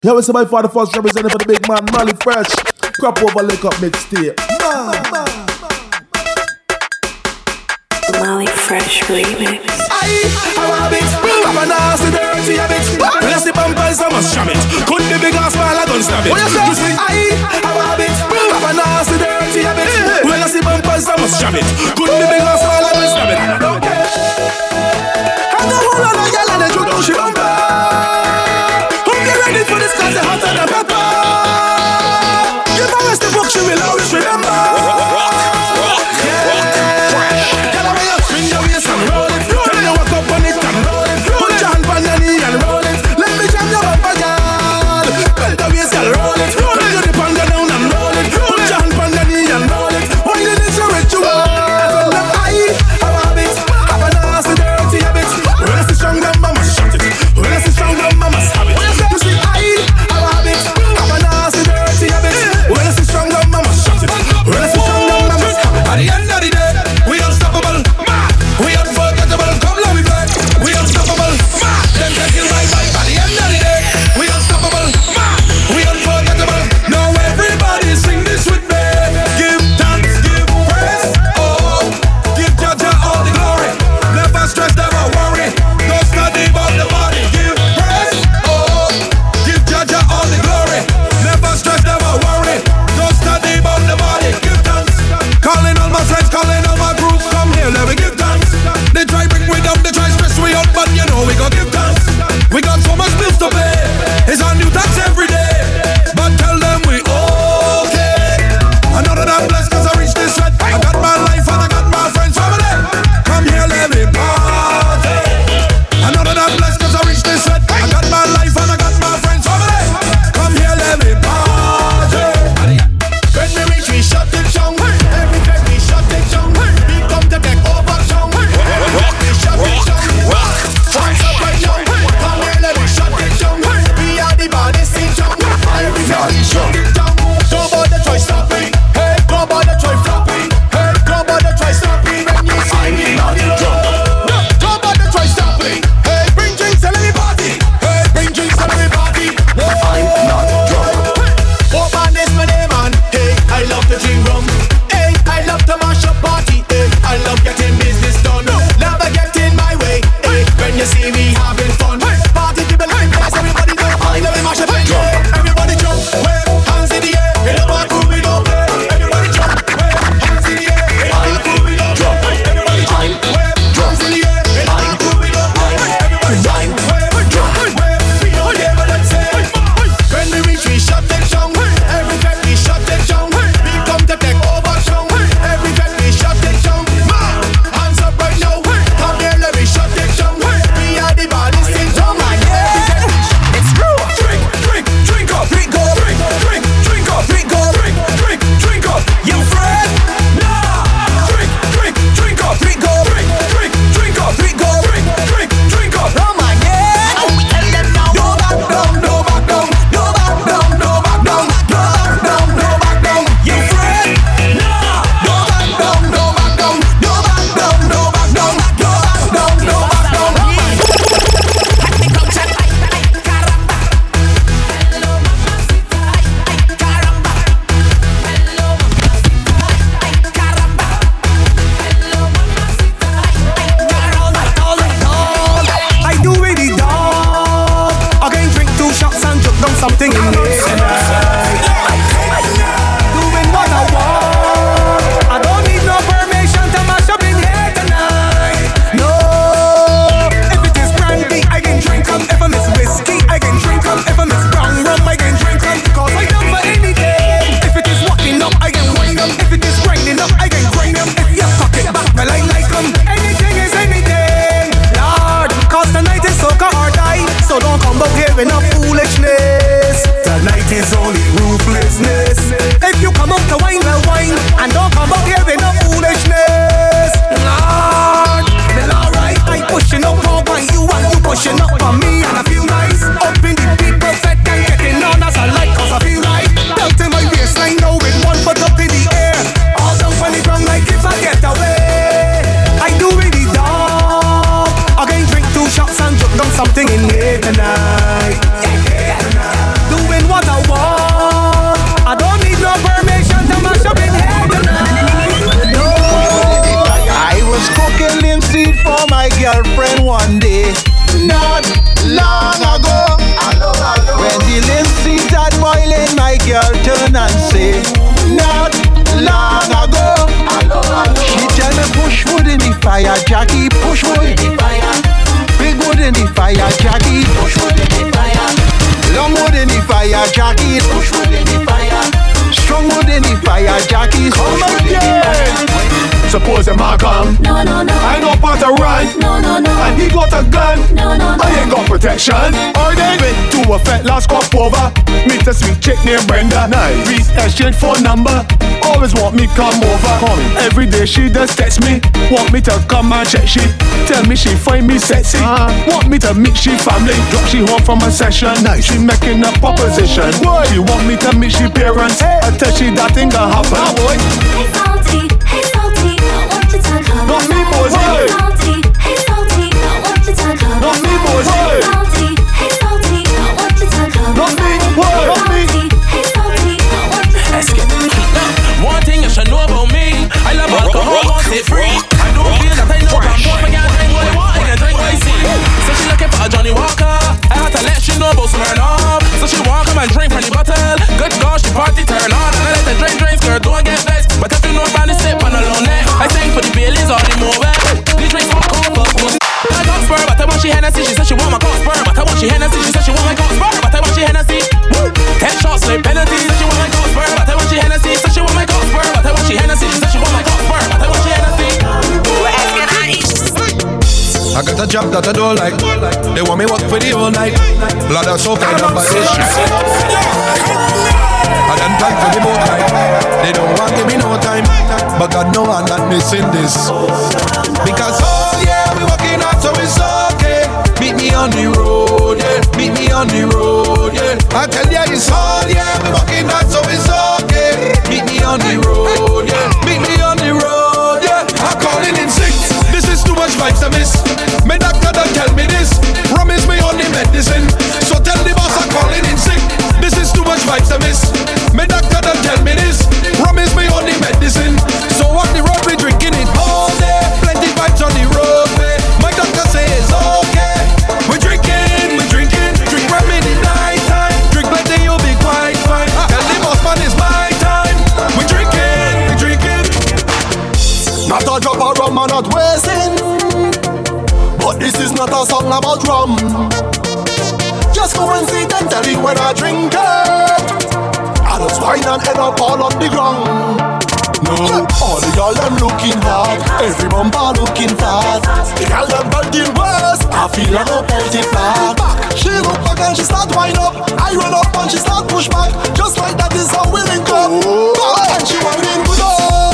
Here we see my father first representing for the big man, Molly Fresh. Crop over lick up mixtape. Molly Fresh remix. I, I love it. I'm nasty ass with dirty habits. Bless the bumpers, I must shove it. Could be big ass while I don't stop it. What you say? I, I love it. I'm nasty ass with dirty habits. Bless the bumpers, I must shove it. Could be big ass while I don't stop it. I don't care. And the whole of y'all, I don't know she it for this cause it's hotter than pepper. Give us the book, she will always remember. Rock, rock, rock. girlfriend one day, not long ago. Hello, hello. When the limbs started boiling, my girl turned and say, not long ago. Hello, she tell me push wood in the fire, Jackie, push wood in the fire. Big wood in the fire, Jackie, push wood in the fire. Long wood in the fire, Jackie, push wood in the fire. Strong wood the fire, Jackie. Come again. Suppose a man come. No, no, no. I know part to run. No, no, no. And he got a gun. No, no, no. I ain't got protection. Or they went to a fat last cop over. Meet a sweet chick named Brenda. Nice. We exchange phone number. Always want me come over. Call me. Every day she just text me. Want me to come and check she. Tell me she find me sexy. Uh-huh. Want me to meet she family. Drop she home from a session. Nice. She making a proposition. What? She want me to meet she parents. Hey. I tell she that thing gonna happen. Ah, boy. Hey salty, hey salty, I want you to come. Not me, boys. Hey salty, hey salty, I want you to come. Not me, boys. Hey salty, hey salty, I want you to come. Not me, boy. Not me. Hey I love alcohol, want it free. I don't feel that I know I'm don't forget drink what I want and drink what I see. So she looking for a Johnnie Walker. I had to let she know about Smirnoff. So she want come and drink from the bottle. Good God, she party turn on. And I let the drink drinks, girl, don't get vexed. But if you know about the sip on alone neck, I sing for the Baileys or the Moet. These drinks won't come for food. I got spur, but I want she Hennessy. She said she want my Cockspur, but I want she Hennessy. She said she want my Cockspur, but I want she Hennessy. Woo. Ten shots, like penalties. She want my Cockspur, but I want she Hennessy. Said she I got a job that I don't like. They want me work for the whole night. Blood are so fed up by this shit. I done plan for the boat ride. They don't want give me no time. But God know I'm not missing this. Because oh yeah, we working hard so it's okay. Meet me on the road, yeah. Meet me on the road, yeah. I tell ya it's all yeah, we working hard so it's okay. Meet me on the road, yeah. Meet me on the road, yeah. I'm calling in sick. This is too much vibes I miss. My doctor done tell me this. Rum is my only medicine. So tell the boss I'm calling in sick. This is too much vibes I miss. Song about rum. Just coincidentally when I drink it, I just wine and end up all on the ground. No, all the girl them looking hot, every bumper looking fat. The girl them belting worse, I feel like a pelty flat. She look back and she start wind up. I run up and she start push back. Just like that is how we link up. And she whining good up.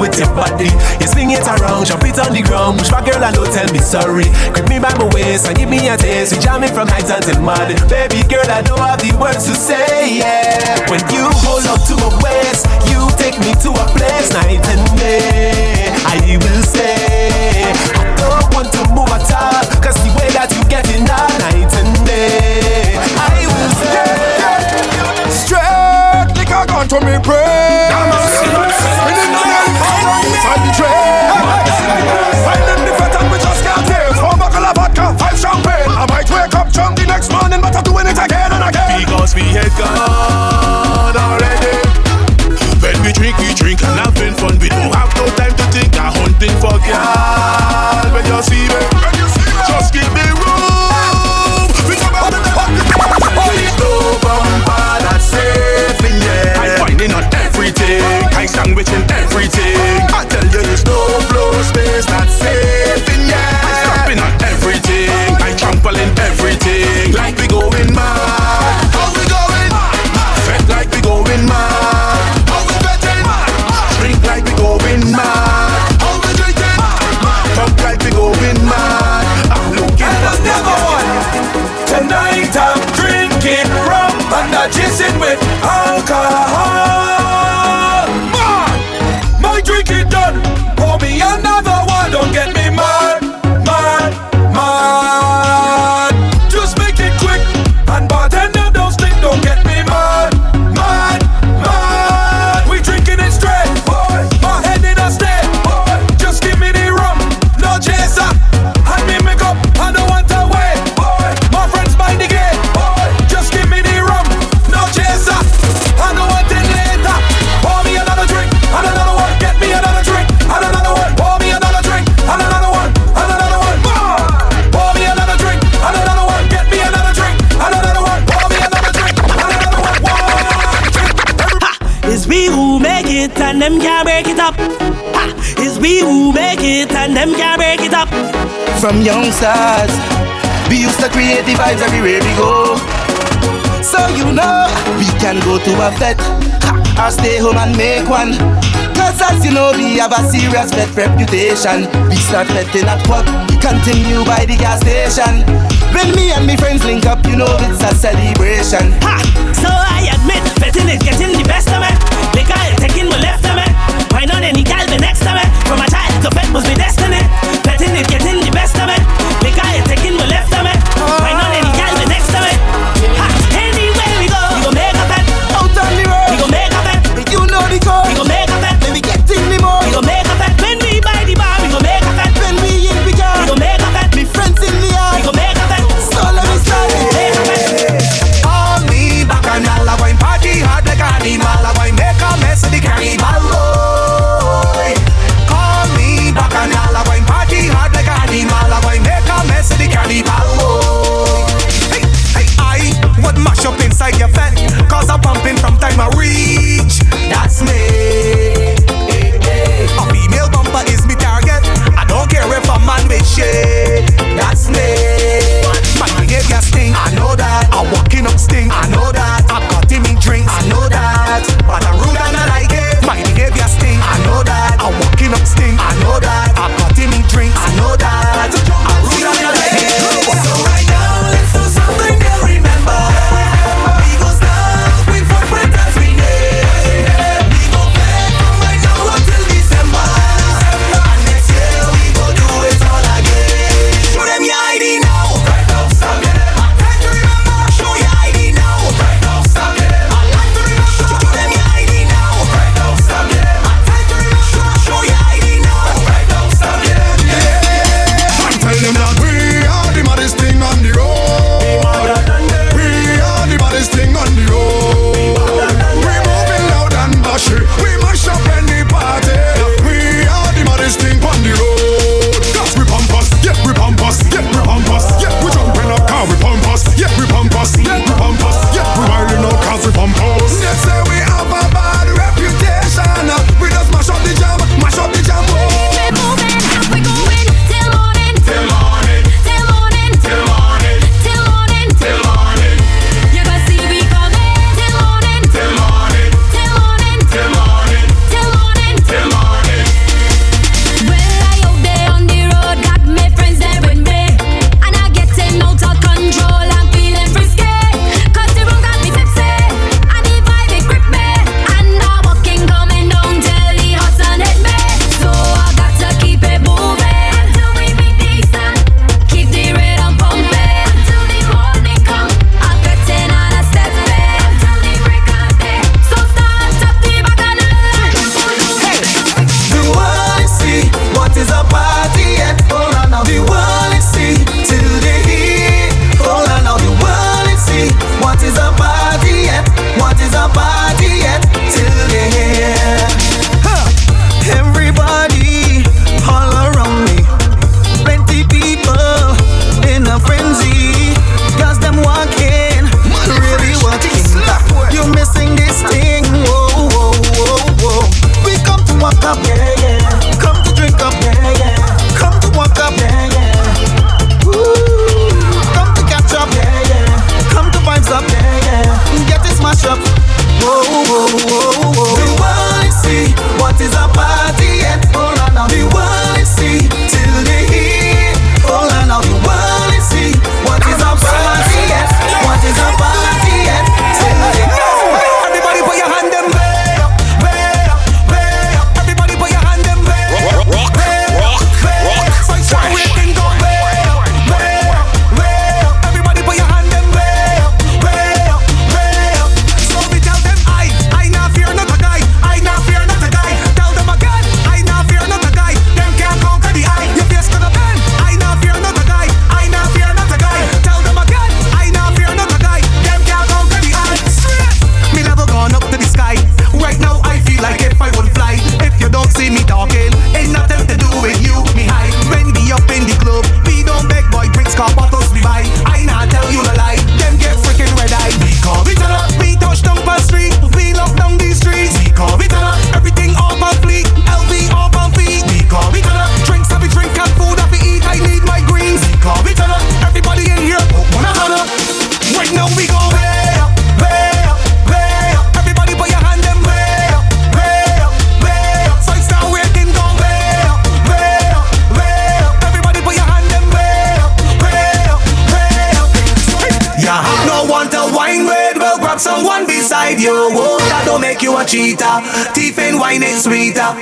With your body. You swing it around, jump it on the ground. Push my girl, and don't tell me sorry. Grip me by my waist and give me a taste. We jamming from heights until mud. Baby girl, I don't have the words to say, yeah. When you hold up to my waist, you take me to a place night and day. I will stay. I don't want to move at all, cause the way that you get in all night and day. I will stay. Straight liquor gone to me brain. Night inside the train. Finding the fat and we just can't take. Four bottle of vodka, five champagne. I might wake up drunk the next morning, but I'm doing it again and again. Because we had gone already. When we drink, we drink and having fun. We don't have no time to think. I'm hunting for girl. When you see me, just give me room. We talk about the There's no bumper that's safe in here. I'm finding on everything. I sandwiching everything. From young stars, we used to create the vibes everywhere we go. So you know, we can go to a ha, or stay home and make one. Cause as you know, we have a serious vet reputation. We start vetting at what? We continue by the gas station. When me and me friends link up, you know it's a celebration. Ha! So I admit, betting is getting the best of me. Liquor is taking my left of me. Why not any gal be next to me? From a child to vet must be destiny. Betting is getting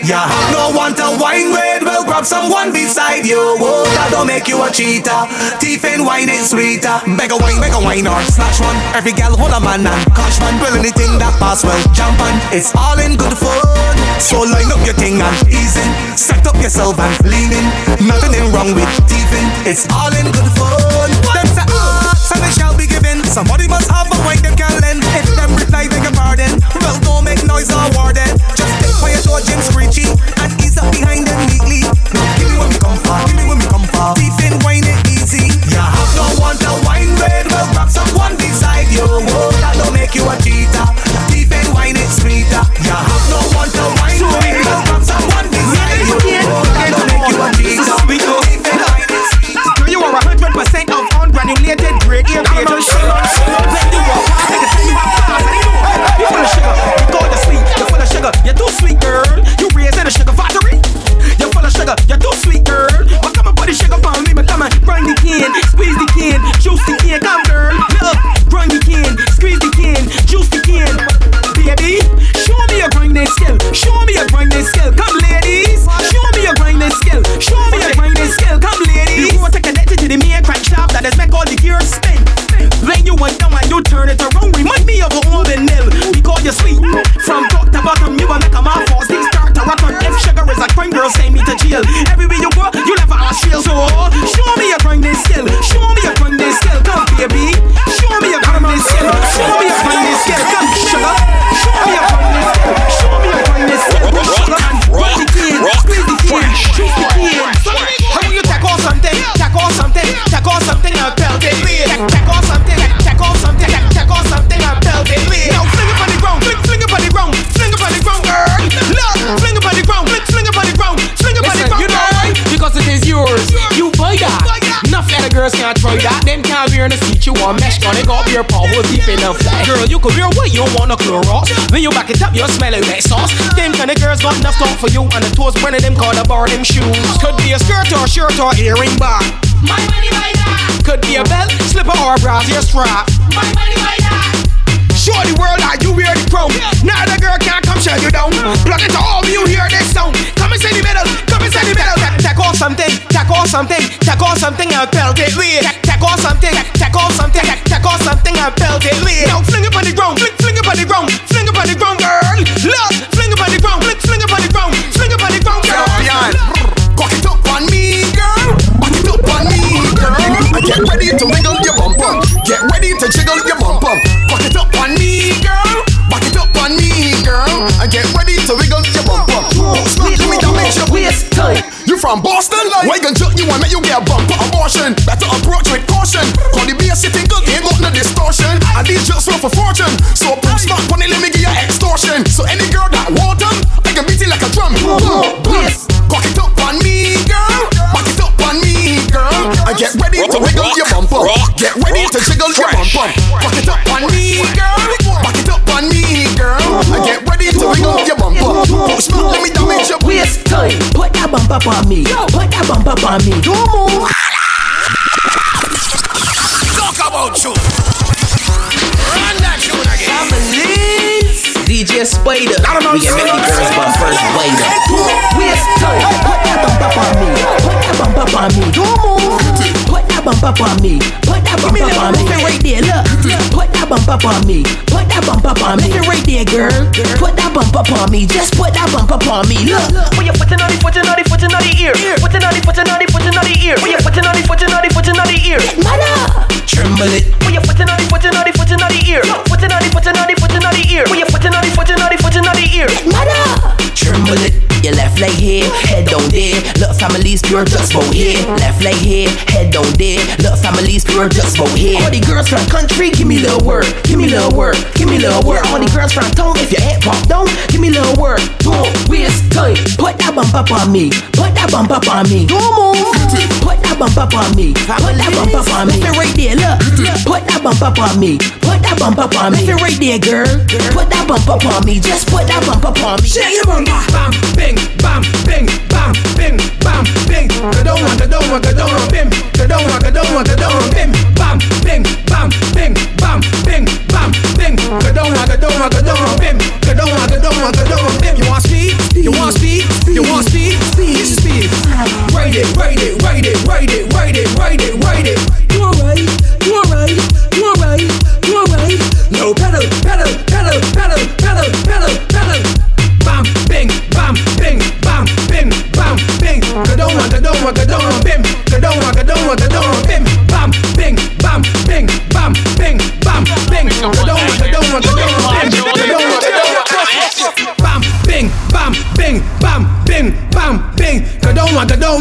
Yeah, no want to wine with. Well, grab someone beside you. Whoa, that don't make you a cheater. Teeth and wine is sweeter. Beg a wine, beg a wine or snatch one. Every gal hold a man and catch man. Well, anything that pass well, jump on. It's all in good fun. So line up your thing and ease in. Set up yourself and lean in. Nothing wrong with teething. It's all in good fun. Them say, ah, so they shall be given. Somebody must have a wine them can lend. If them reply, beg your pardon. Well, don't make noise or warden. Just stay quiet or Jim screechy up behind neatly. Give me come give me come far. Teething wine it easy. Yeah, have no want to wine red. Well, grab someone beside you. For you. And the toes burning them call the bar them shoes. Could be a skirt or shirt or earring bar. My money buy that. Could be a belt, slipper or a brassiere strap. My money buy that. Show the world that you wear the crown. Now the girl can't come shut you down. Plug it to all you hear this sound. Come and say the middle, come and say the middle. Take off something, take off something, take off something and belt it with. Take off something, take off something, take off something and belt it with. Now fling it on the ground, fling, fling it on the ground, fling it on the ground, girl. Look, fling it on the ground, Get ready to wiggle your bum bum. Get ready to jiggle your bum bum. Cock it up on me, girl. Back it up on me, girl. And get ready to wiggle your bum bum. Let me damage your waist tight. You from Boston? Like, why gon' jerk you and make you get a bump for abortion? Better approach with caution. Call the bass sitting good, ain't got no distortion. And these jerks run for fortune. So put smart money, let me give you extortion. So any girl that want them, I can beat it like a drum. Cock it up on me, girl. Back it up on me, girl. And get ready Get ready to jiggle your bum bum. Cock it up on me, girl. Back it up on me, girl. And get ready to wiggle your bum bum. Smart, let me damage your waist tight. Put that bump up on me. Put that bump up on me. Don't move. Talk about you. Run that tune again. DJ Spider. We can make the girls bumpers wider. Waist tight. Put that bump up on me. Put that bump up on me. Don't move. Put that bump up on me. Put that bump up me. Right there, look. Put that bump up on me. Put that bump up on me. Right there, girl. Put that bump up on me. Just put that bump up on me. Look. When you putting on the footing on the footing on the ear. Putting on the footing on the footing on the ear. When you putting on the footing on the footing on the ear. Mother. Tremble it. When you putting on the footing on the footing on the ear. Putting on the footing on the footing on the ear. When you putting on the footing on the footing on the ear. Mother. Tremble it. Your left leg here, head down there. Look, families pure just about here. Left leg here, head down there. Look, families pure just about here. All the girls from country, give me little word. Give me little word. Give me little word. All the girls from town, if your head pop down, give me little word. Boom, waist tight. Put that bump up on me. Put that bump up on me. Don't move. Put that bump up on me. Put that bump up on me. Listen right there, look. Mm-hmm. Put that bump up on me. Put that bump up on me. Listen right there, girl. Put that bump up on me. Just put that bump up on me. Shake your bum, bam, bing, bam, bing, bam, bing, bam, bing. Go down, go down, go down, bim. Go down, go down, go down, bim. Bam, bing, bam, bing, bam, bing, bam, bing. Go on, go down on bim. Go down on, go down on, go down on bim. You want speed? You want speed? You want speed? Speed. Ride it, ride it, ride it, ride it, ride it, ride it, ride it. You alright? You alright? You alright? You alright? No pedal, pedal, pedal, pedal, pedal, pedal, pedal. Bam, bing, bam, bing, bam, bing, bam, bing. Go down on bim.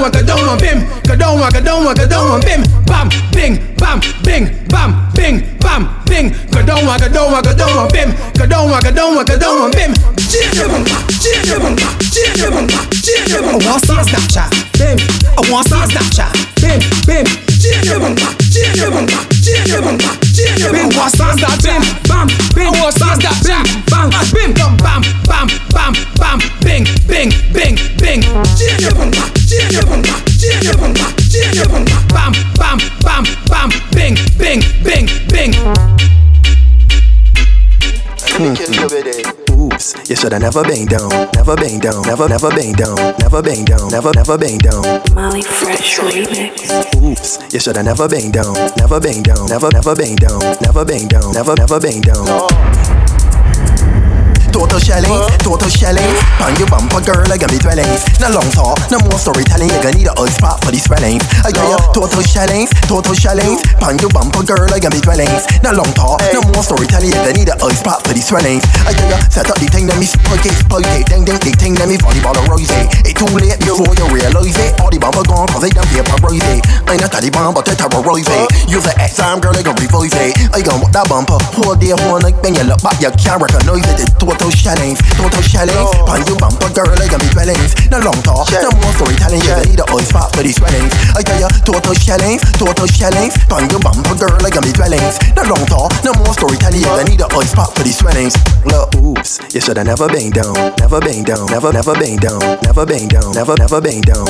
On, go down on, go down on bim. Go down on, go down on, go down on bim. Bam, bing, bam, bing, bam, bing, bam, bing. Go down on, go down on, go down on bim. Go down on, go down on, go down on bim. I want a Snapchat, bim. I want a Snapchat, bim, bim. Bim, see that bim, bam, bim. I want to see that bim, bam, bim, Oops, you shoulda never been down, never been down, never, never been down, never been down, never, never been down. Molly Fresh Remix. Oops, you shoulda never been down, never been down, never, never been down, never been down, never, never been down. Total shelling, total shelling. On your bumper, girl, I got me dwelling. No long talk, no more storytelling. You're gonna need a old spot for these swellings. I got you total shellings, total shellings. On your bumper, girl, I got me dwelling. No long talk, no more storytelling. You're gonna need a old spot for these swellings. I got you set up the thing, let me spike it, spike it. Ding, ding, ding, ding, let me volleyball a rose. It's too late before you realize it. All the bumper gone, cause they done it. I ain't the bomb, but they terrorize it. Use an X-time, girl, I gon' revive it. I gon' walk that bumper, hold the horn, like when you look back, you can't recognize it. It's total shellings, total shellings. On your bumper, girl, I got me dwellings. No long talk, no more storytelling. You need a oil spot for these swellings. I tell you, total shellings, total shellings. On your bumper, girl, I got me dwellings. No long talk, no more storytelling. You need a oil spot for these swellings. Look, oops, you shoulda never been down, never been down, never, never been down, never been down, never, never been down.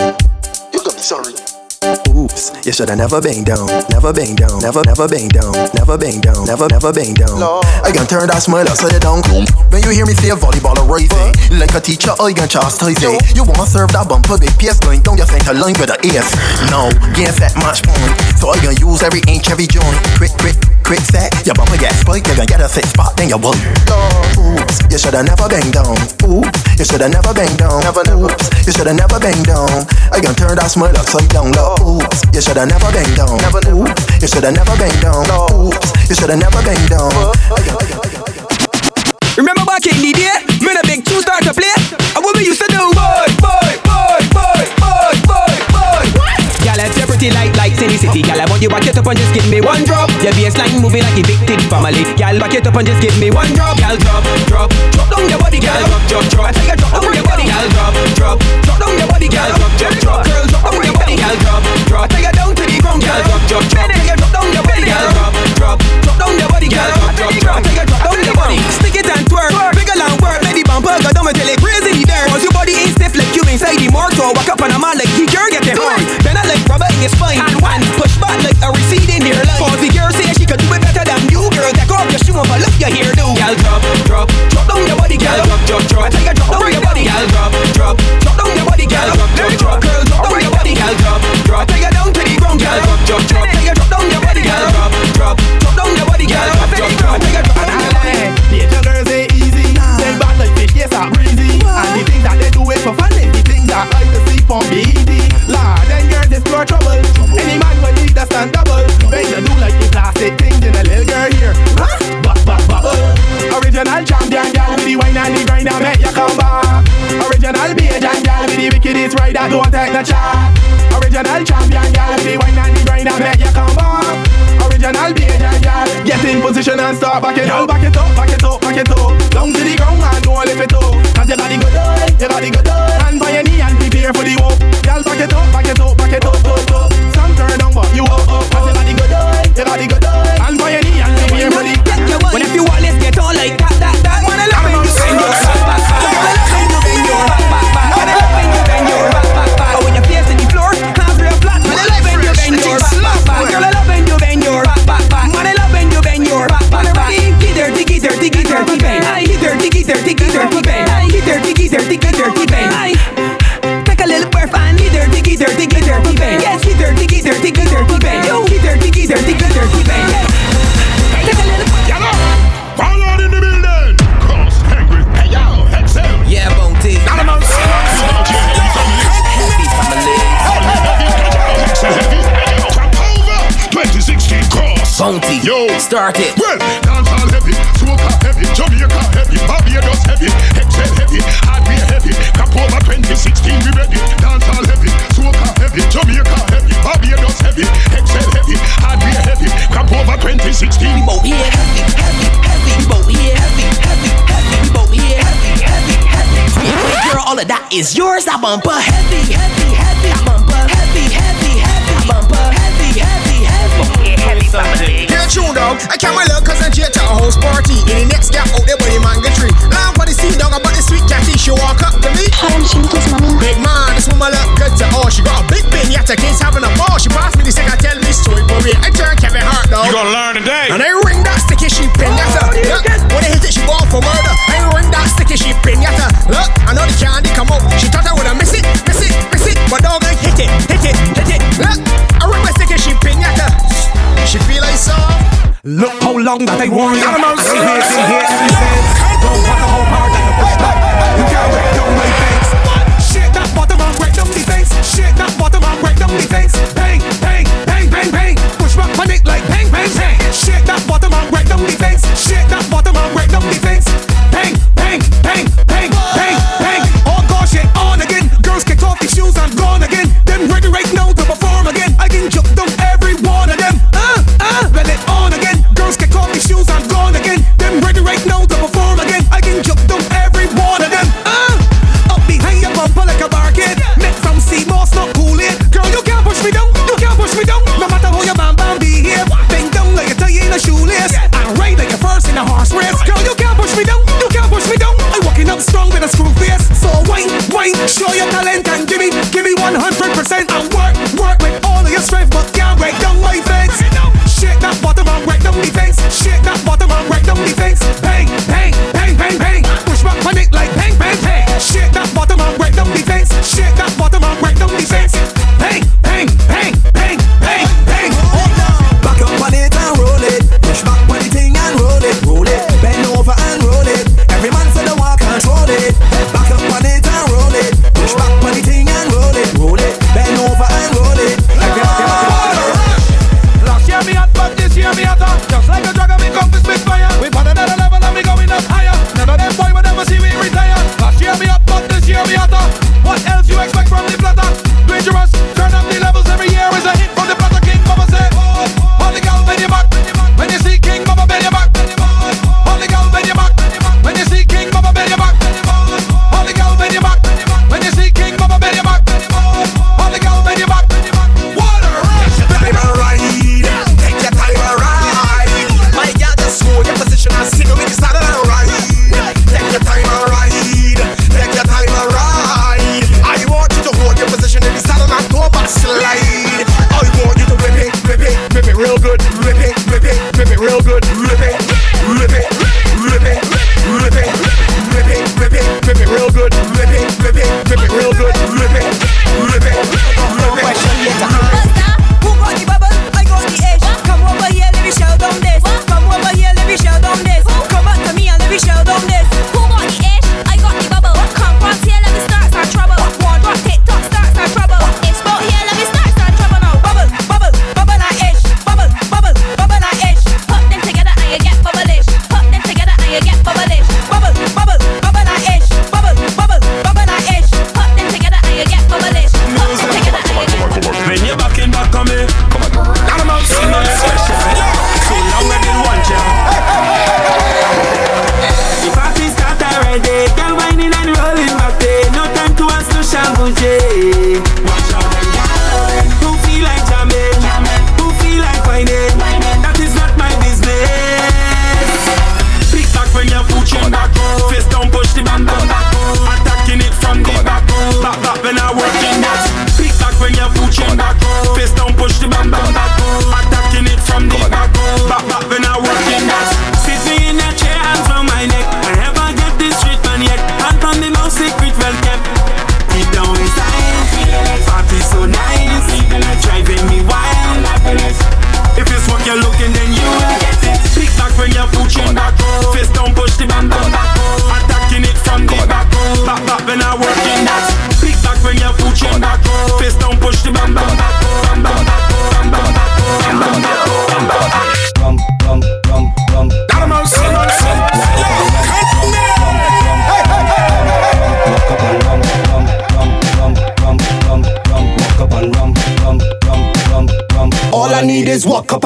You got sorry. Oops, you shoulda never been down, never been down, never, never been down, never been down, never, never been down. I can turn that smile upside down. When you hear me say a volleyball rising, like a teacher, I can chastise it. You wanna serve that bumper big PS going down your center line with a ace. No, game that match point. So I can use every inch, every joint. Quick, quick, quick set. Your bumper get spiked, you can get a set spot, then you won. Oops, you shoulda never been down. Oops, you shoulda never been down. Never, never. Oops, you shoulda never been down. I can turn that smile upside down. Oops, you shoulda never been down. Never, never. You shoulda never been down. Oops, you shoulda never been down. Remember back in the day, when a big two start to play, and what we used to do? Boy, boy, boy, boy, boy, boy, boy. Girl, it's pretty like like city city. Girl, I want you back it up and just give me one drop. Your baseline moving like a big big family. Girl, back it up and just give me one drop. Girl, drop, drop, drop down your body, girl. Drop, drop, drop. I tell you, drop down your body, girl. Drop, drop, girl. Drop, drop, drop. You drop down your body, girl. Drop, drop, drop down your body, girl. Drop, drop, drop. I tell you drop down your body. Stick it and twerk, wiggle and work. Let the bumper go down until it crazy there. Cause your body ain't stiff like you inside the. So walk up on a man like you, you're getting hard. Then I like rubber in your spine and one push back like a receding hairline. Cause the girl say she could do it better than you, girl. Take off your shoe and look your hair do. Girl, drop, drop, drop down your body, girl. Drop, drop, drop. I tell you drop down your body, girl. Drop, drop, will need a stand double. When you do like the plastic things in a little girl here. Huh? Bop, bop, bubble. Original champion girl with the wine and the grind and make you come back. Original Bajan girl with the wickedest ride that don't take no chat. Original champion girl with the wine and the grind and make you come back. Original Bajan girl. Get in position and start back it up, back it up, back it up, back it up. Down to the ground and don't lift it up. Cause you got the good eye, you got the bumper. long that they warn. I.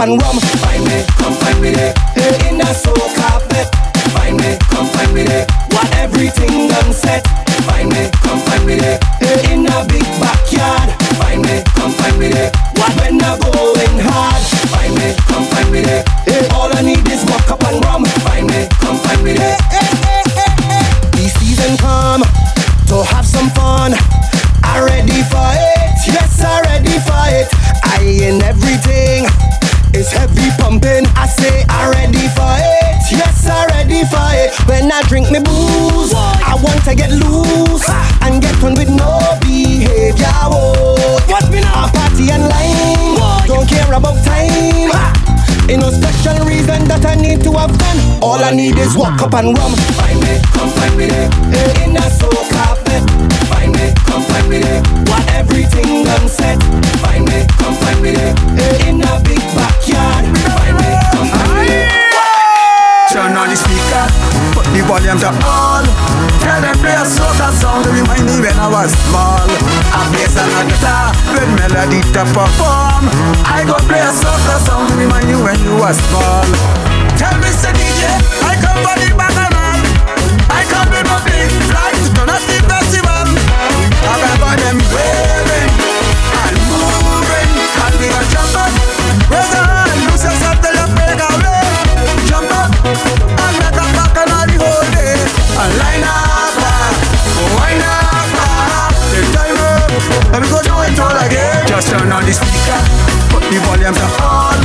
and rum. up and rum. Find me, come find me there. In a soul carpet. Find me, come find me there. What everything done set. Find me, come find me there. In a big backyard. Find me, come find me there. Turn on the speaker, put the volume to all. Tell them play a soca song to remind me when I was small. I play some guitar with melody to perform. I go play a soca song to remind you when you were small. Let me go do it all again. Just turn on the speaker, put the volume to all.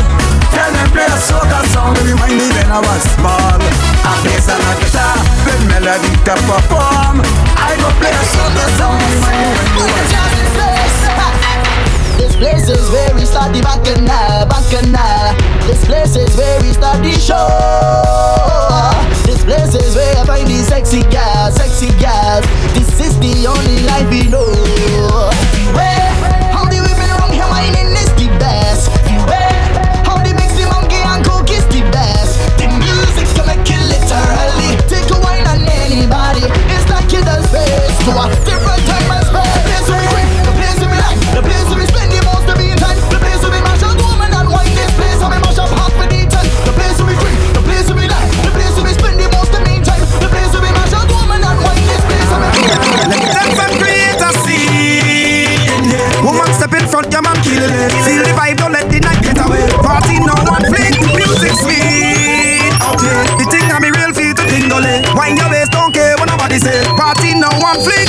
Tell them play a soca song that remind me when I was small. I play some guitar with melody to perform. I go play a soca song remind me when This place is where we start the bacchanal, uh, bacchanal. Uh, this place is where we start the show. This place is where I find the sexy girls, sexy girls. This is the only life we know. zoar conflict.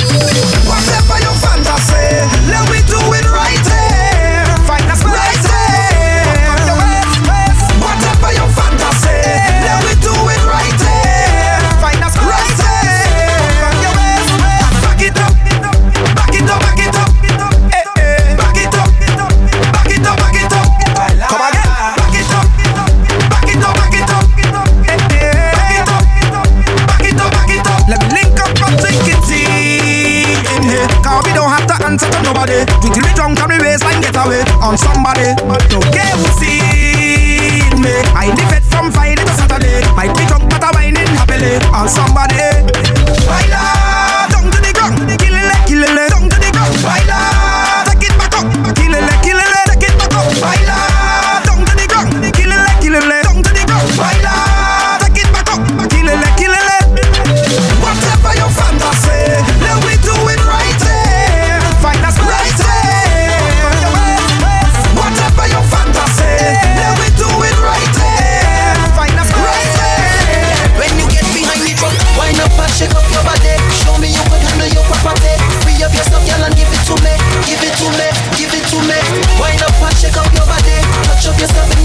up yourself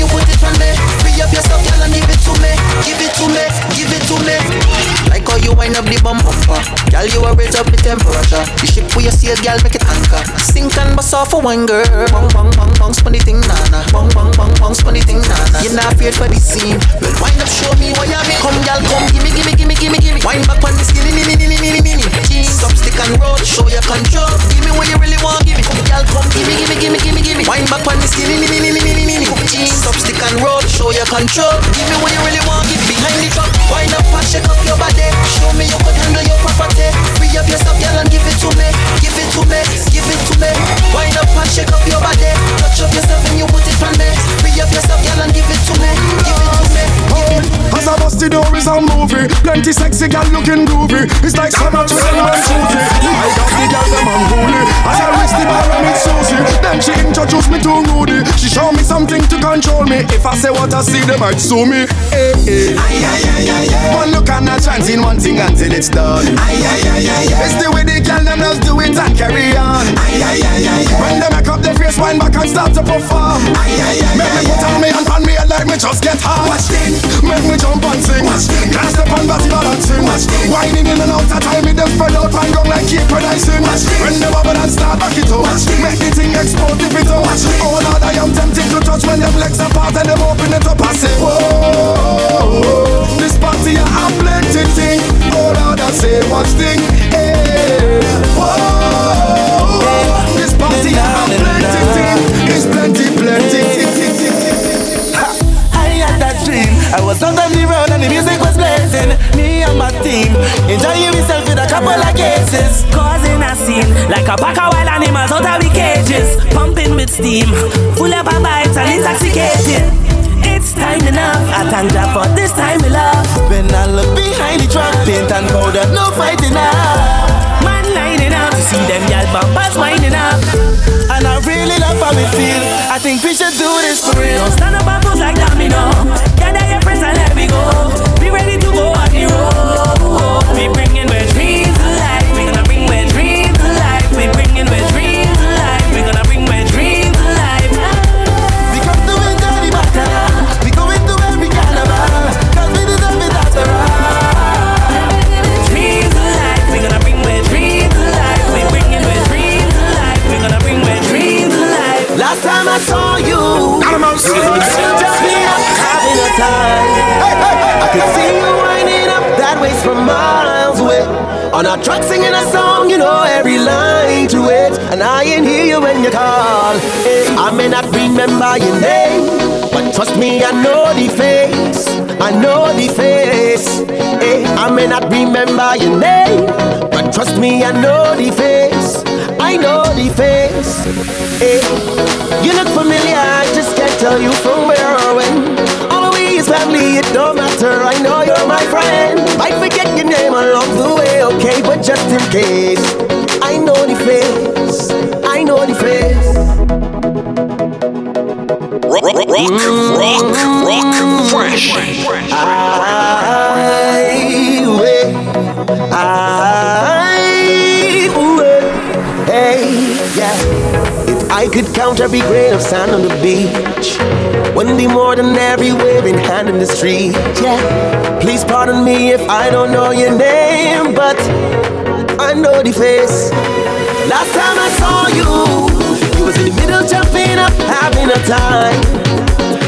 wind up the bumper. Girl, you are raise up the temperature. The ship we you sail, girl, make it anchor. Sink and bust off for one girl. Bong bong bong bong, spun the thing nana. Bong bong bong bong, spun the thing nana. You not afraid for the scene? Well, wind up, show me why you me. Come, girl, come, gimme, gimme, gimme, gimme, gimme. Wind back on the skinny, mini, mini, mini, mini. Jeans, stop, stick and roll, show your control. Give me what you really want, give me. Come, girl, come, gimme, gimme, gimme, gimme, gimme. Wind back on the skinny, mini, mini, mini, mini. Jeans, stop, stick and roll, show your control. Give me what you really want, give me. Behind the truck, wind up and shake up your body. Show me you handle your property. Girl, and give it to me. Give it to me, give it to me. Up and shake up your body. Touch up yourself and you put it on me. Girl, and give it to me. Give it to me. As I bust the door a movie. Plenty sexy girl looking groovy. It's like and Susie. I got the. As I the bar and Susie. Then she me to Rudy. She show me something to control me. If I say what I see, they might sue me. Eh, eh. Hey, hey. Aye, aye, aye, aye, aye. One look and in one thing until it's done. It's the way the gal them just do it and carry on. When they make up their face, wind back and start to perform. Make me put on me and pan me head like me just get hot. Make me jump and sing. Can't step on body balancing. Winding in and out of time, me them spread out and go like keep producing. When they bubble and start back it up, make the thing explode if it out. Oh Lord, I am tempted to touch when them legs apart and them open it up. I say, whoa, this party I have plenty thing. I say, what's thing? Hey, whoa, this party plenty thing. It's plenty, plenty. I had that dream. I was out on the road and the music was blazing. Me and my team enjoying yourself with a couple of cases. Causing a scene like a pack of wild animals out of the cages, pumping with steam, full of bites and intoxicating. It's time enough. I thank God for this time we love. When I look behind the truck, paint and powder, no fighting up. Man lining up to see them gal bumpers winding up. And I really love how we feel. I think we should do this for real. Don't stand up and pose like domino. Gather your friends and let me go. Be ready to go on the road. We bringing remember your name, but trust me, I know the face. I know the face. Eh, you look familiar, I just can't tell you from where or when. Always family, it don't matter. I know you're my friend. Might forget your name along the way, okay? But just in case, I know the face. I know the face. Rock, rock, rock, rock, rock, fresh. Wait. I. If I could count every grain of sand on the beach, wouldn't be more than every waving hand in the street. Yeah. Please pardon me if I don't know your name, but I know the face. Last time I saw you, you was in the middle jumping up, having a time.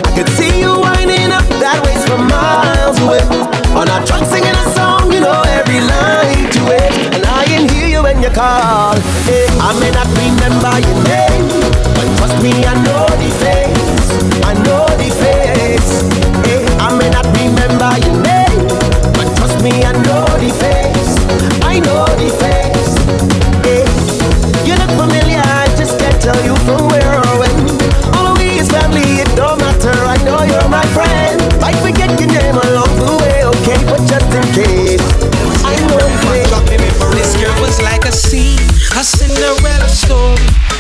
I could see you winding up that waist from miles away. On our truck singing a song, you know every line to it. And I ain't hear you when you call. Eh, I may not remember your name, but trust me, I know the face. I know the face. Eh, I may not remember your name, but trust me, I know the face. I know the face. Eh, you look familiar, I just can't tell you from where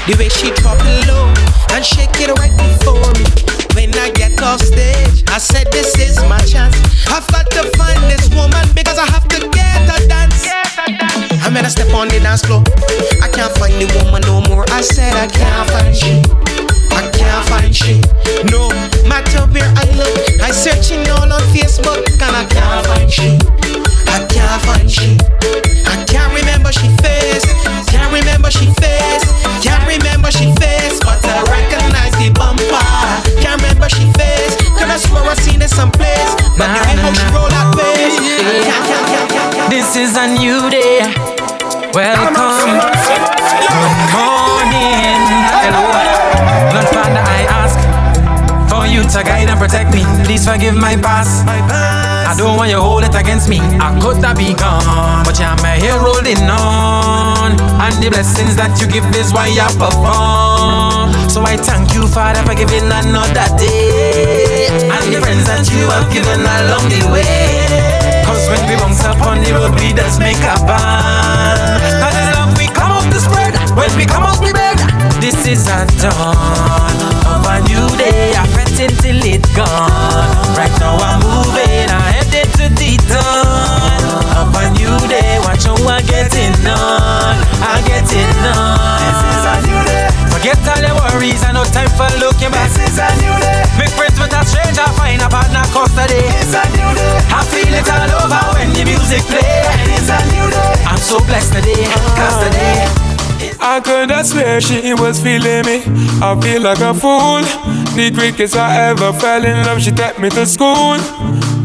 The way she drop it low and shake it right before me. When I get off stage, I said this is my chance. I've got to find this woman because I have to get her dance. I made a step on the dance floor. I can't find the woman no more. I said I can't find she. I can't find she. No matter where I look, I searching Please forgive my past. I don't want you hold it against me. I could not be gone, but you're my here holding on. And the blessings that you give is why I perform. So I thank you, Father, for giving another day. And the friends that you have given along the way. Cause when we bounce up on the road, we just make a band. Cause love we come out to spread. When we come out, we bed. This is a dawn of a new day. Fret till it gone. Right now I'm moving, I'm headed to the dawn of a new day. Watch how I'm getting on, I'm getting on. This is a new day. Forget all your worries, I no time for looking back. This is a new day. Make friends with a stranger, find a partner custody. It's a new day. I feel it all over when the music play. It's a new day. I'm so blessed today, cause today. I could have swear she was feeling me. I feel like a fool. The quickest I ever fell in love, she took me to school.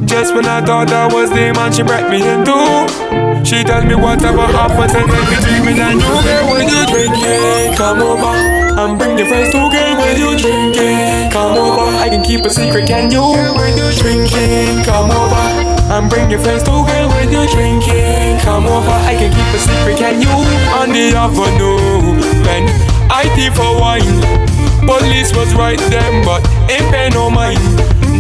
Just when I thought I was the man she brought me into. She tells me whatever happens and then we dreaming and you girl when you drinking, come over and bring your friends to girl when you drinking, come over. I can keep a secret, can you? When you drinking, come over and bring your friends to girl when you drinking, come over. I can keep a secret, can you? On the avenue when I for wine. Police was right then, but ain't pay no mind.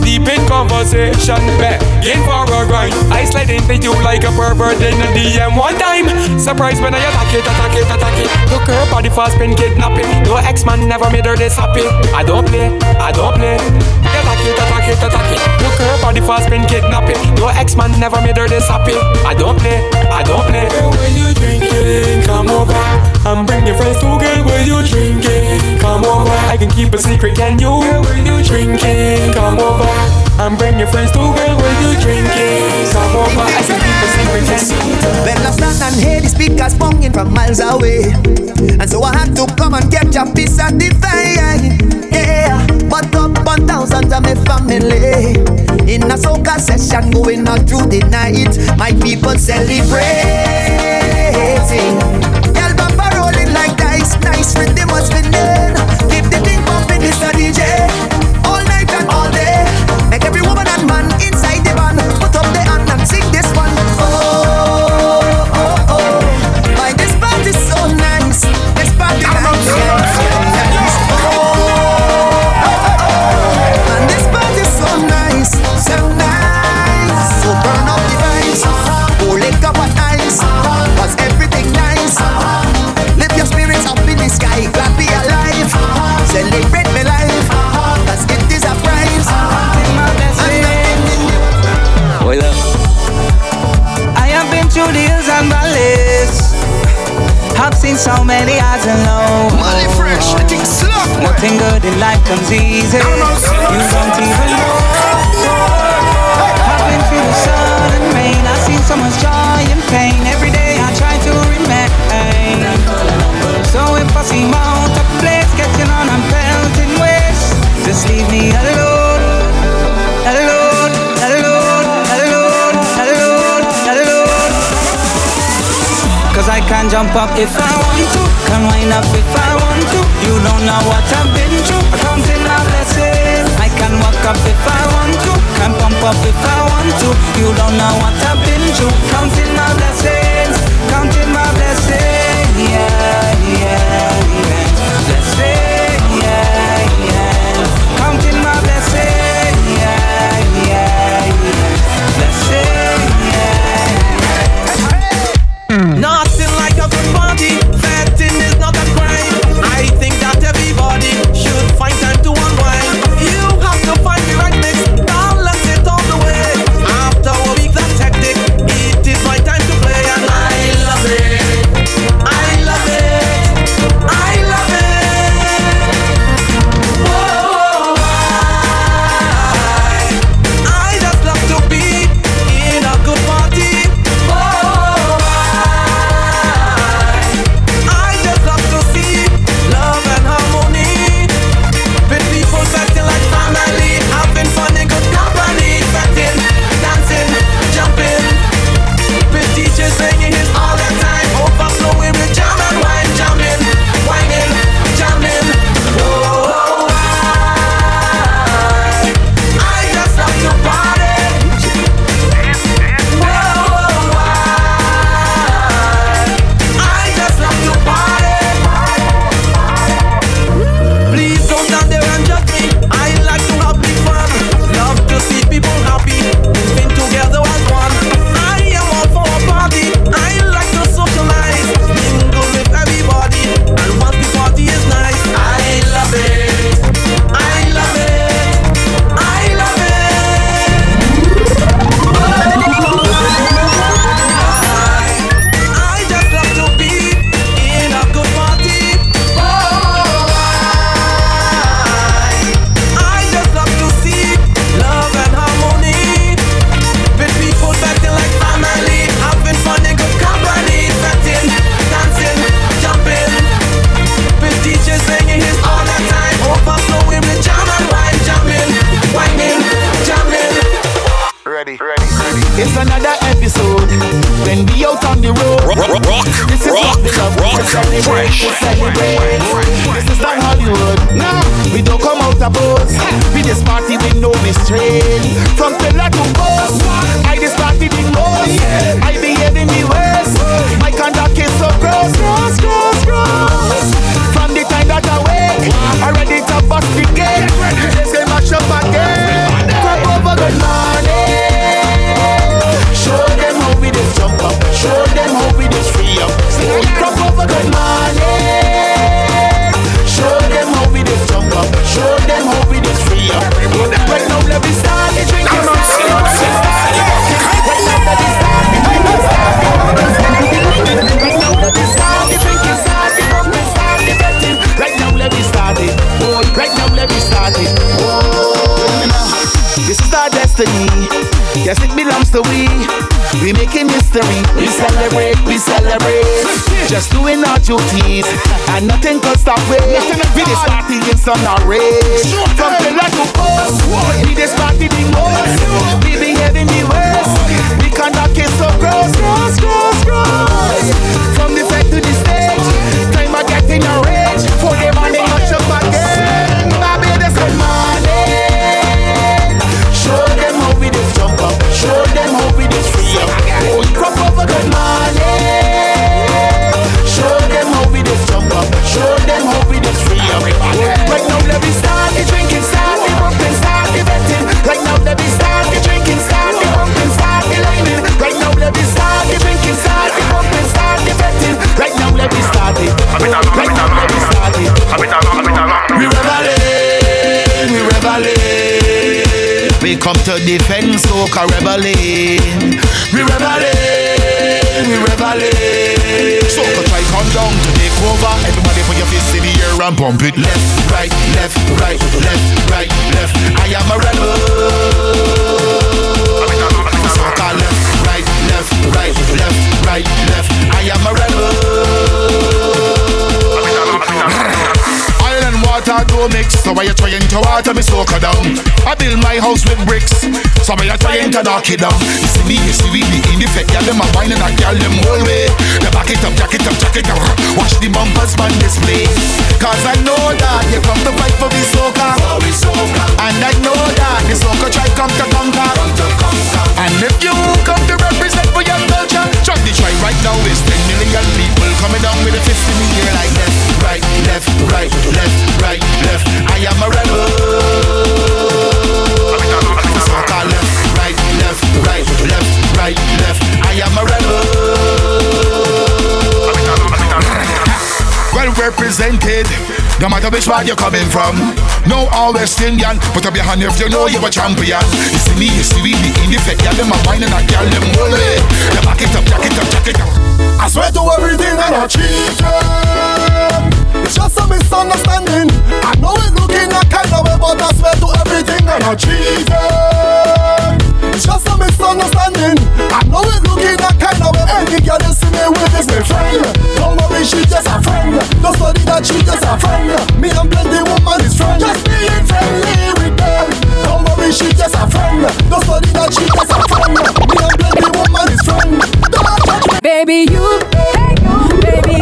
Deep in conversation, begging for a grind. I slide into you like a pervert in a DM one time. Surprised when I attack it, attack it, attack it. Took her body fast, been kidnapping. No ex-man never made her this happy. I don't play, I don't play. Attack it, attack it, attack it. Took her body fast, been kidnapping. No ex-man never made her this happy. I don't play, I don't play. When you drinking, come over and bring your friends to girl. When you drinking, come over. I can keep a secret, can you? When you drinking, come over and bring your friends to girl. When you drinking, come over. I can keep a secret, can you? Well, I stand and hear the speakers bonging from miles away. And so I had to come and get your piece of the fire. Session going on through the night. My people celebrating. So many highs and lows. Money fresh, I think slap. Nothing good in life comes easy. You don't even know. I've been through the sun and rain. I've seen so much joy and pain. Every day I try to remain. So if I see Mount a place catching on and pelting waste, just leave me alone. Can jump up if I want to, can wind up if I want to. You don't know what I've been through. I count in my blessings. I can walk up if I want to, can pump up if I want to. You don't know what I've been through. Counting my blessings, counting my blessings. Yeah, to defend soca rebelling. We rebelling, we rebelling. Soca try come down to take over. Everybody put your fist in the air and pump it left, right, left, right, left, right, left. I am a rebel. Soca left, right, left, right, left, right, left. I am a rebel. Oil and water don't mix, so why you trying to water me soca down? I build my house with bricks, so why you trying to knock it down? You see me, you see we be in the effect, girl them a wine and a girl them whole way. They back it up, jack it up, jack it up. Watch the bumpers man display. Cause I know that you come to fight for the soca, and I know that the soca try come to conquer. And if you come to represent for your culture, try right now is 10 million people coming down with a fist in the air like left, right, left, right, left, right, left. I am a rebel. Left, right, left, right, left, right, left. I am a rebel. Well represented, no matter which part you're coming from. No all West Indian, put up your hand if you know you're a champion. You see me, you see we, the in effect, girl them a wine and a girl them way. They back it up, jack it up, jack it up. I swear to everything and I them. It's just a misunderstanding. I know it looking a kind of way, but I swear to everything and I them. It's just a misunderstanding. I know it looking a kind of way. Any girl you see me with is my friend. Don't worry, she just a friend. Don't study that she just a friend. Me and plenty woman is friend. Just being friendly with them. Don't worry, she just a friend. Don't study that she just a friend. Me and plenty woman is friend. Don't judge me. Baby, you, baby, you, baby,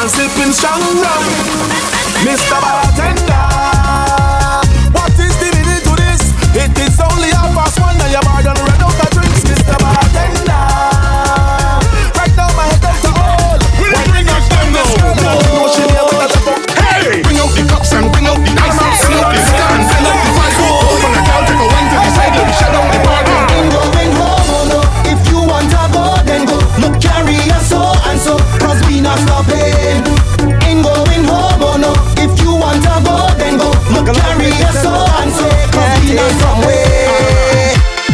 and sipping Shanghai. Mr. Bartender.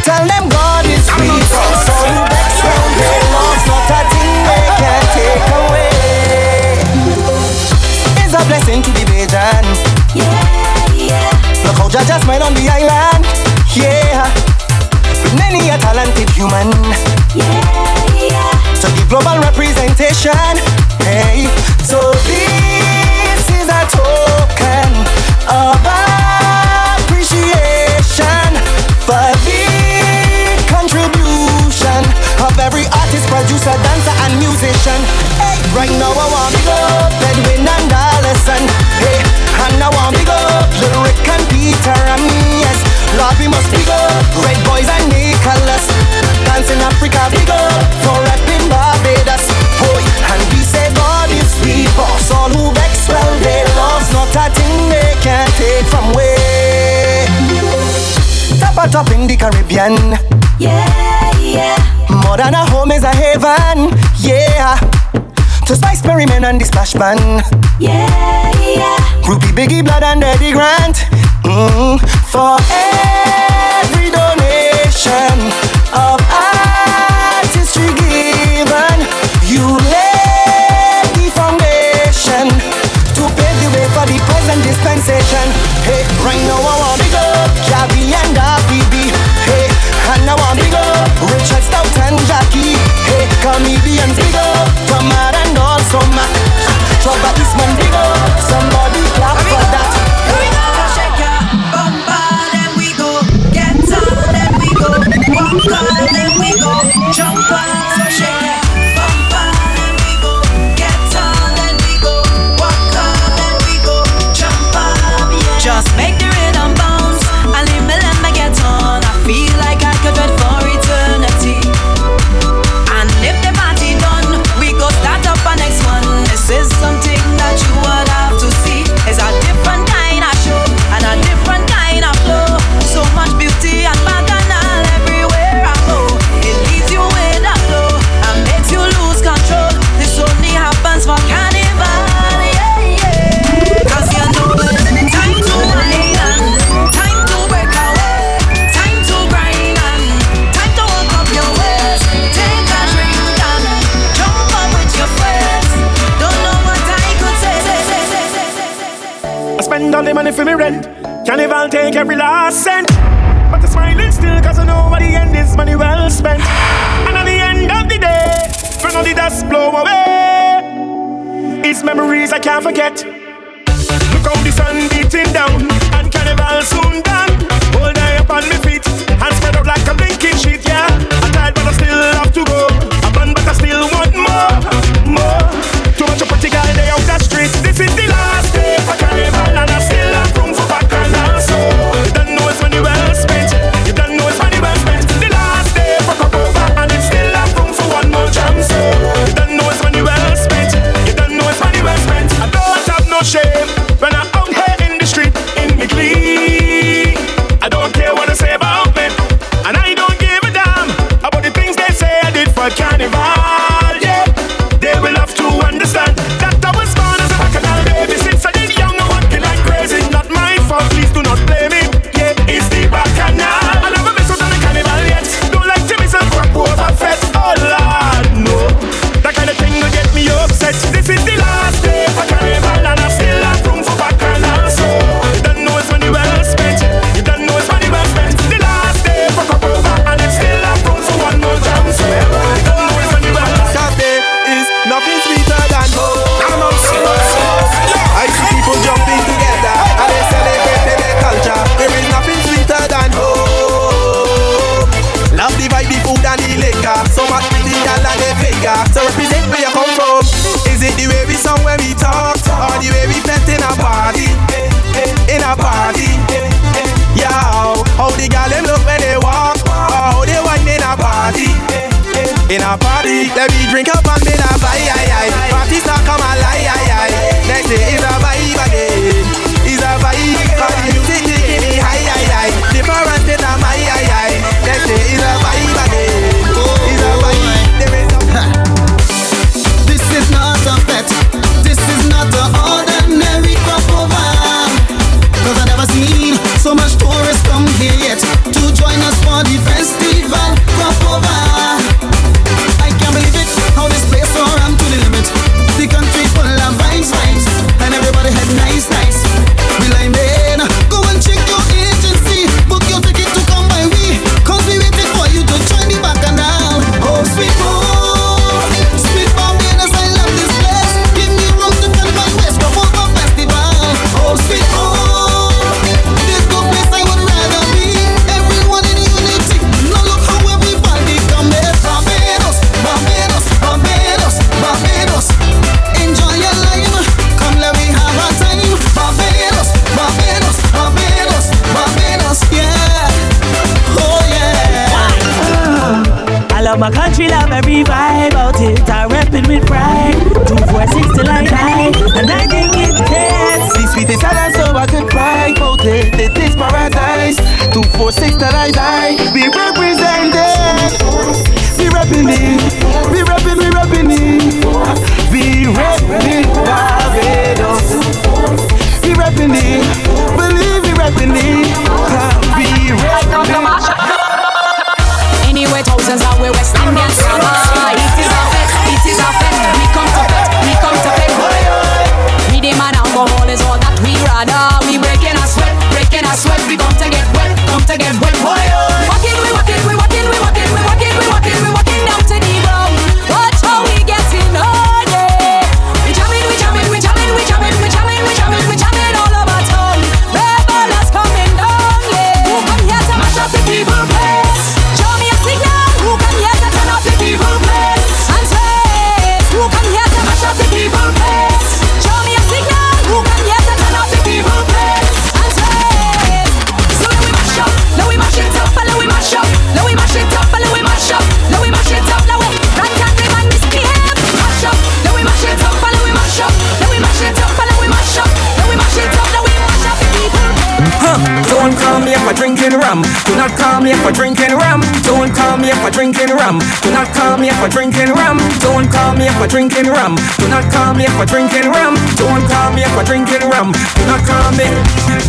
Tell them God is. Not a thing can take away. It's a blessing to Look how Jah just on the island. With many a talented human. The global representation. Hey, so this is a token of our producer, dancer, and musician. Hey, right now I want big up Edwin and Allison. Hey, and I want big up Little Rick and Peter and me. Yes, Lord, we must big up Red Boys and Nicholas. dancing Africa, big up for rapping Barbados. Hoy, and we say God is we boss. All who vex, well, they lost. Not a thing they can take from way. Top a top in the Caribbean. Yeah, yeah. More than a home is a heaven, yeah. To Spice Perryman and the Splash Band, yeah, yeah. Ruby Biggie Blood and Eddie Grant, mm, for every donation. party. Let me drink up on me. Rum. Do not call me I drinking rum. Don't call me I drinking rum. Do not call me I drinking rum. Don't call me I drinking rum. Do not call me if drinking rum. Don't call me if drinking rum. Do not call me.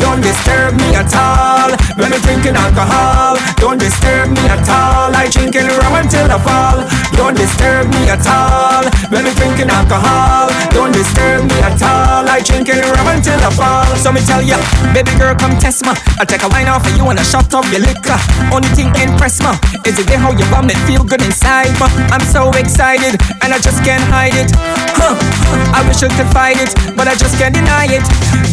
Don't disturb me at all when I'm drinking alcohol. Don't disturb me at all. I drinking rum until I fall. Don't disturb me at all when I'm drinking alcohol. Don't disturb me at all. I drinking rum until I fall. So me tell ya, baby girl, come test ma. I'll take a wine off of you and a shot of your liquor. Only thing impress me is the way how you bum it feel good inside ma. I'm so excited and I just can't hide it. Huh. I wish I could fight it, but I just can't deny it.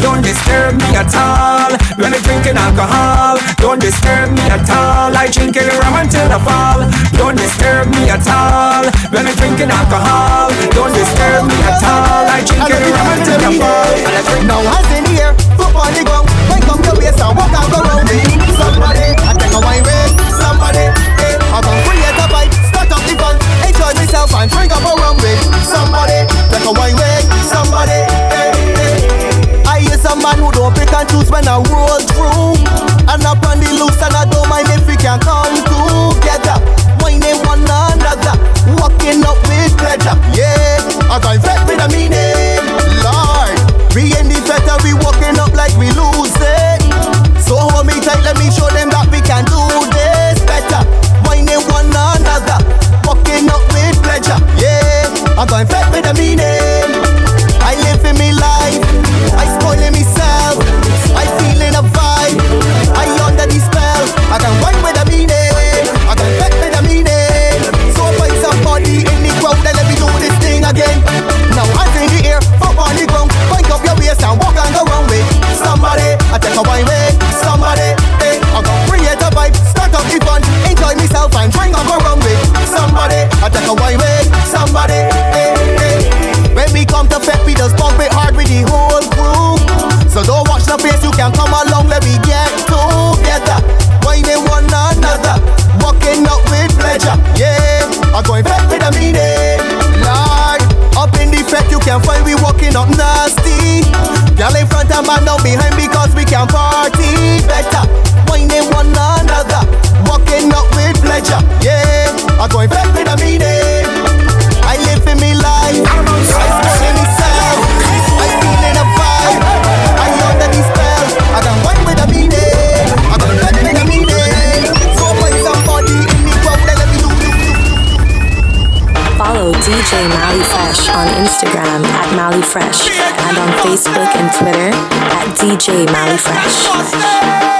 Don't disturb me at all when I'm drinking alcohol. Don't disturb me at all. I drinking rum until I fall. Don't disturb me at all when I'm drinking alcohol. Don't disturb me at all. I drinking rum until I fall. Now hands in the air, foot on. Waist and walk and go round me. Somebody, I take a wine way. Somebody, eh, I come create a vibe, start up the fun, enjoy myself and drink up a rum with. Somebody, take a wine way. Somebody, eh, eh. I hear some man who don't pick and choose when I roll through. And up on the loose and I don't mind if we can come together. Whining one another, walking up with pleasure. Yeah, I got infect with a meaning, tight, let me show them that we can do this better. Whining one another, walking up with pleasure. Yeah, I got infect with a meaning. I live in me life, And man down behind because we can party better. Whining one another, walking up with pleasure. Yeah, I'm going fete with a meaning. I live in me life. I myself. I a. I the spell. I got one with a meaning. I got a meaning. So somebody in the let me do. Follow DJ Mally Fresh on Instagram at Mally Fresh Facebook and Twitter at DJ Mally Fresh.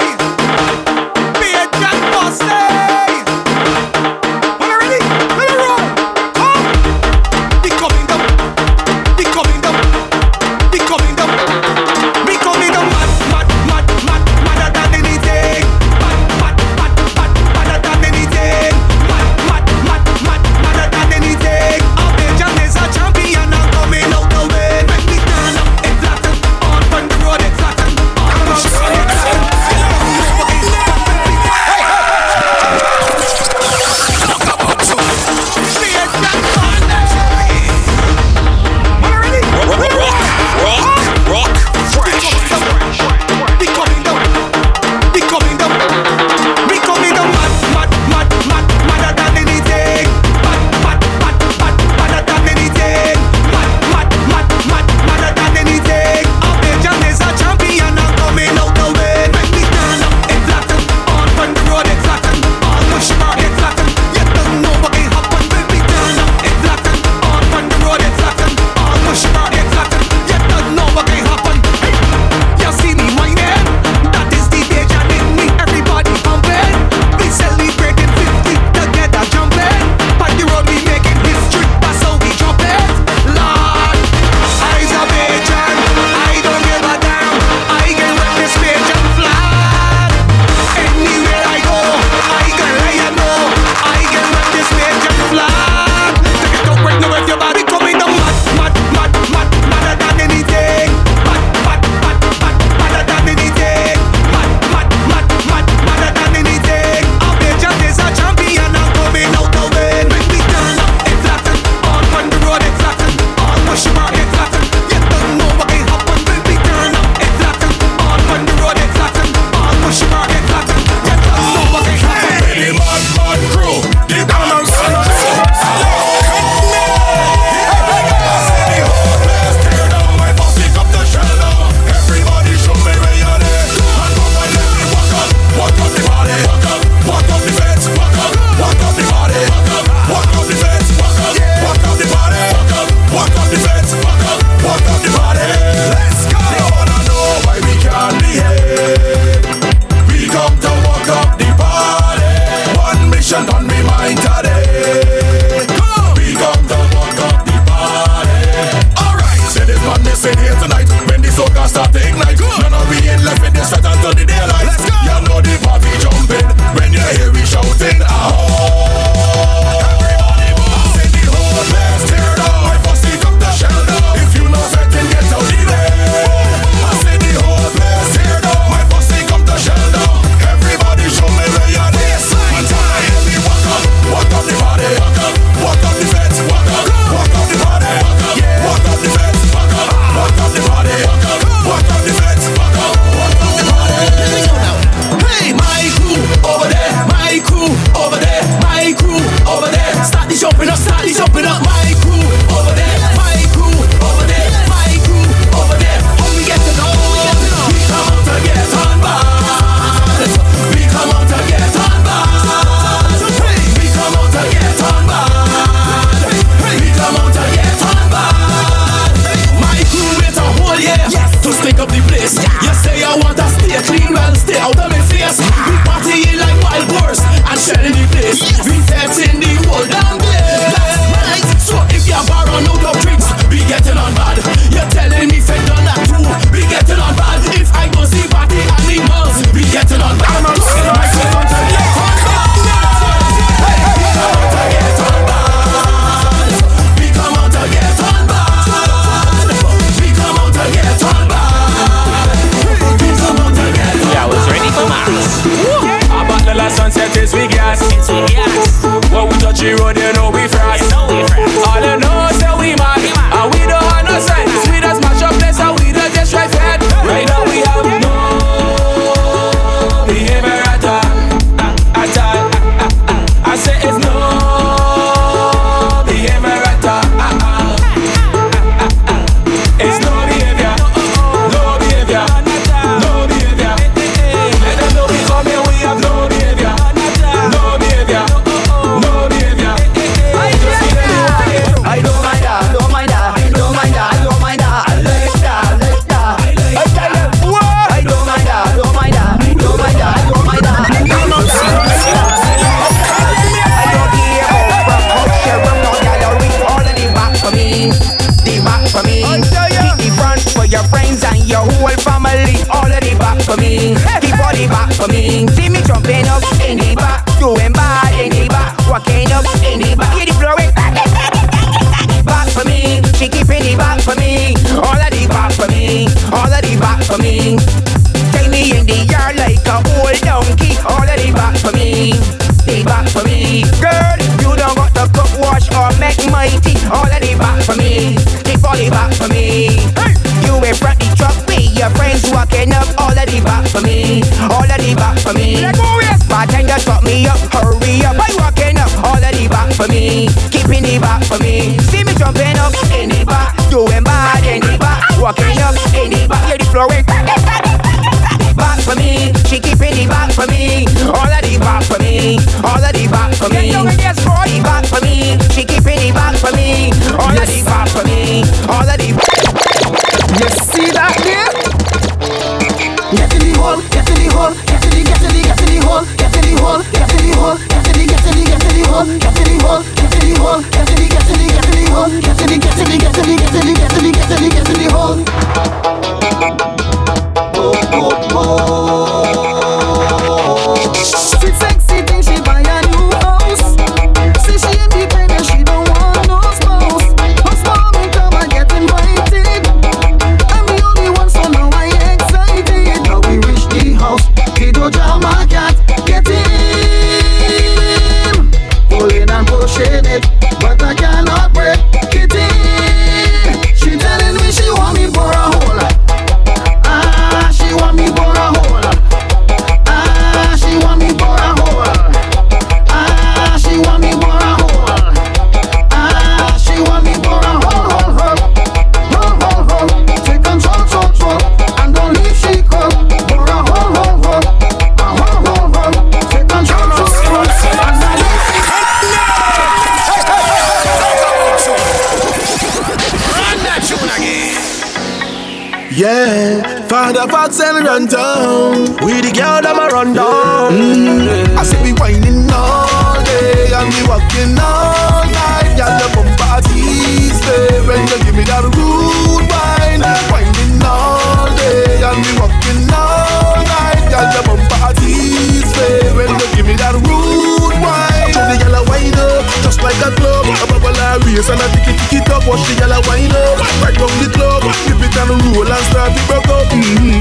Now the fox and run down. We the girl that my run down. Mm. I say we whining all day and we walking all night. Y'all the bumper Tuesday when you give me that rude wine. Whining all day and we walking all night. Y'all the bumper Tuesday when you give me that rude wine. Show the girl a wine up just like a club. A bubble and race and I kick it, kick. Watch the girl a wine up right round the club. Give it and roll and start the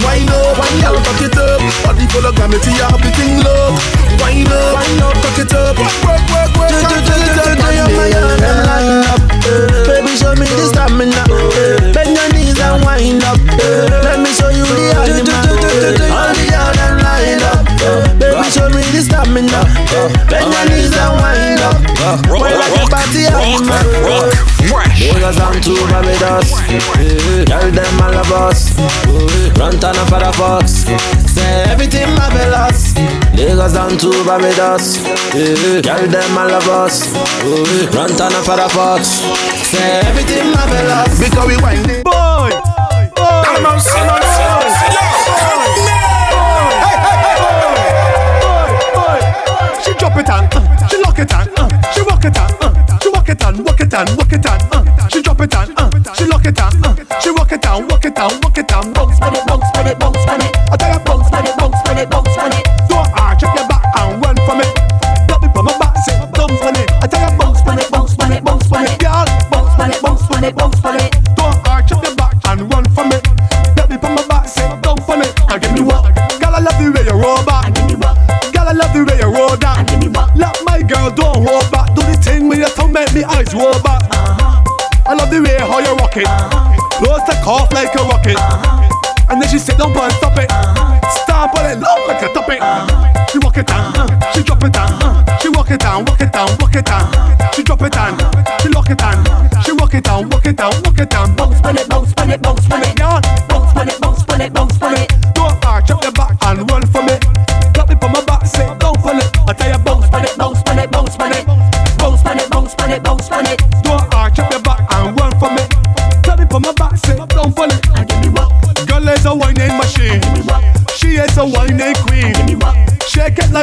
Wine up, wine up, cock it up. Body full of gravity, I have the king love. Wine up, wine up, cock it up. Work, work, work, work. Do, do, do, do, do, do, your mind and line up. Baby, show me the stamina. Bend your knees and wind up. Let me show you the animal coming up. Bend your knees and wind up. Rock, rock, rock, party rock, rock, rock, fresh. Niggas on two Barbados. Girl, them all of us. Run down for the fox. Say everything marvelous. Niggas on two Barbados. Girl, them all of us. Run down for the fox. Say everything marvelous. Because we winding. it on, uh. she lock it on, uh. she walk it on, uh. she walk it on, walk it on, walk it on, uh. she drop it on, uh. she lock it on, uh. she walk it on, walk it on, walk it on. Close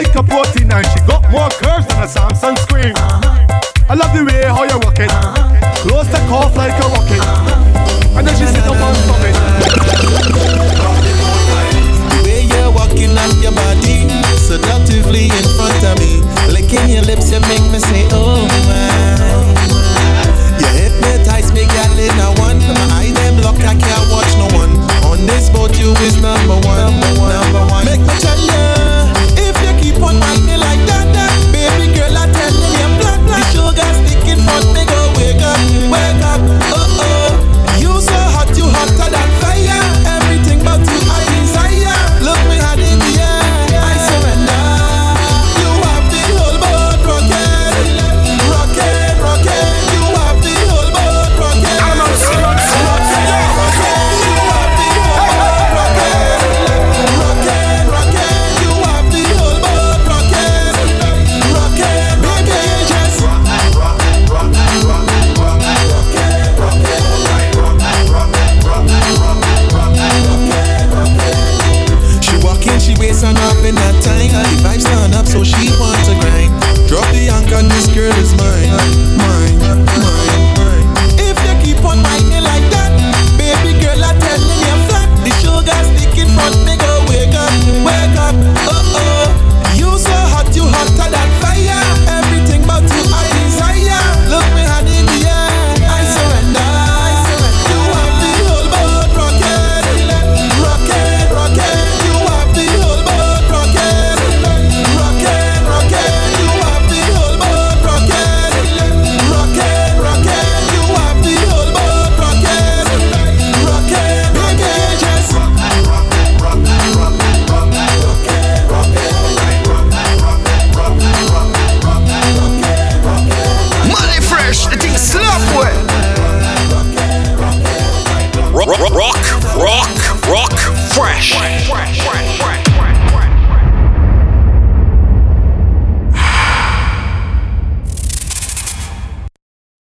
like a protein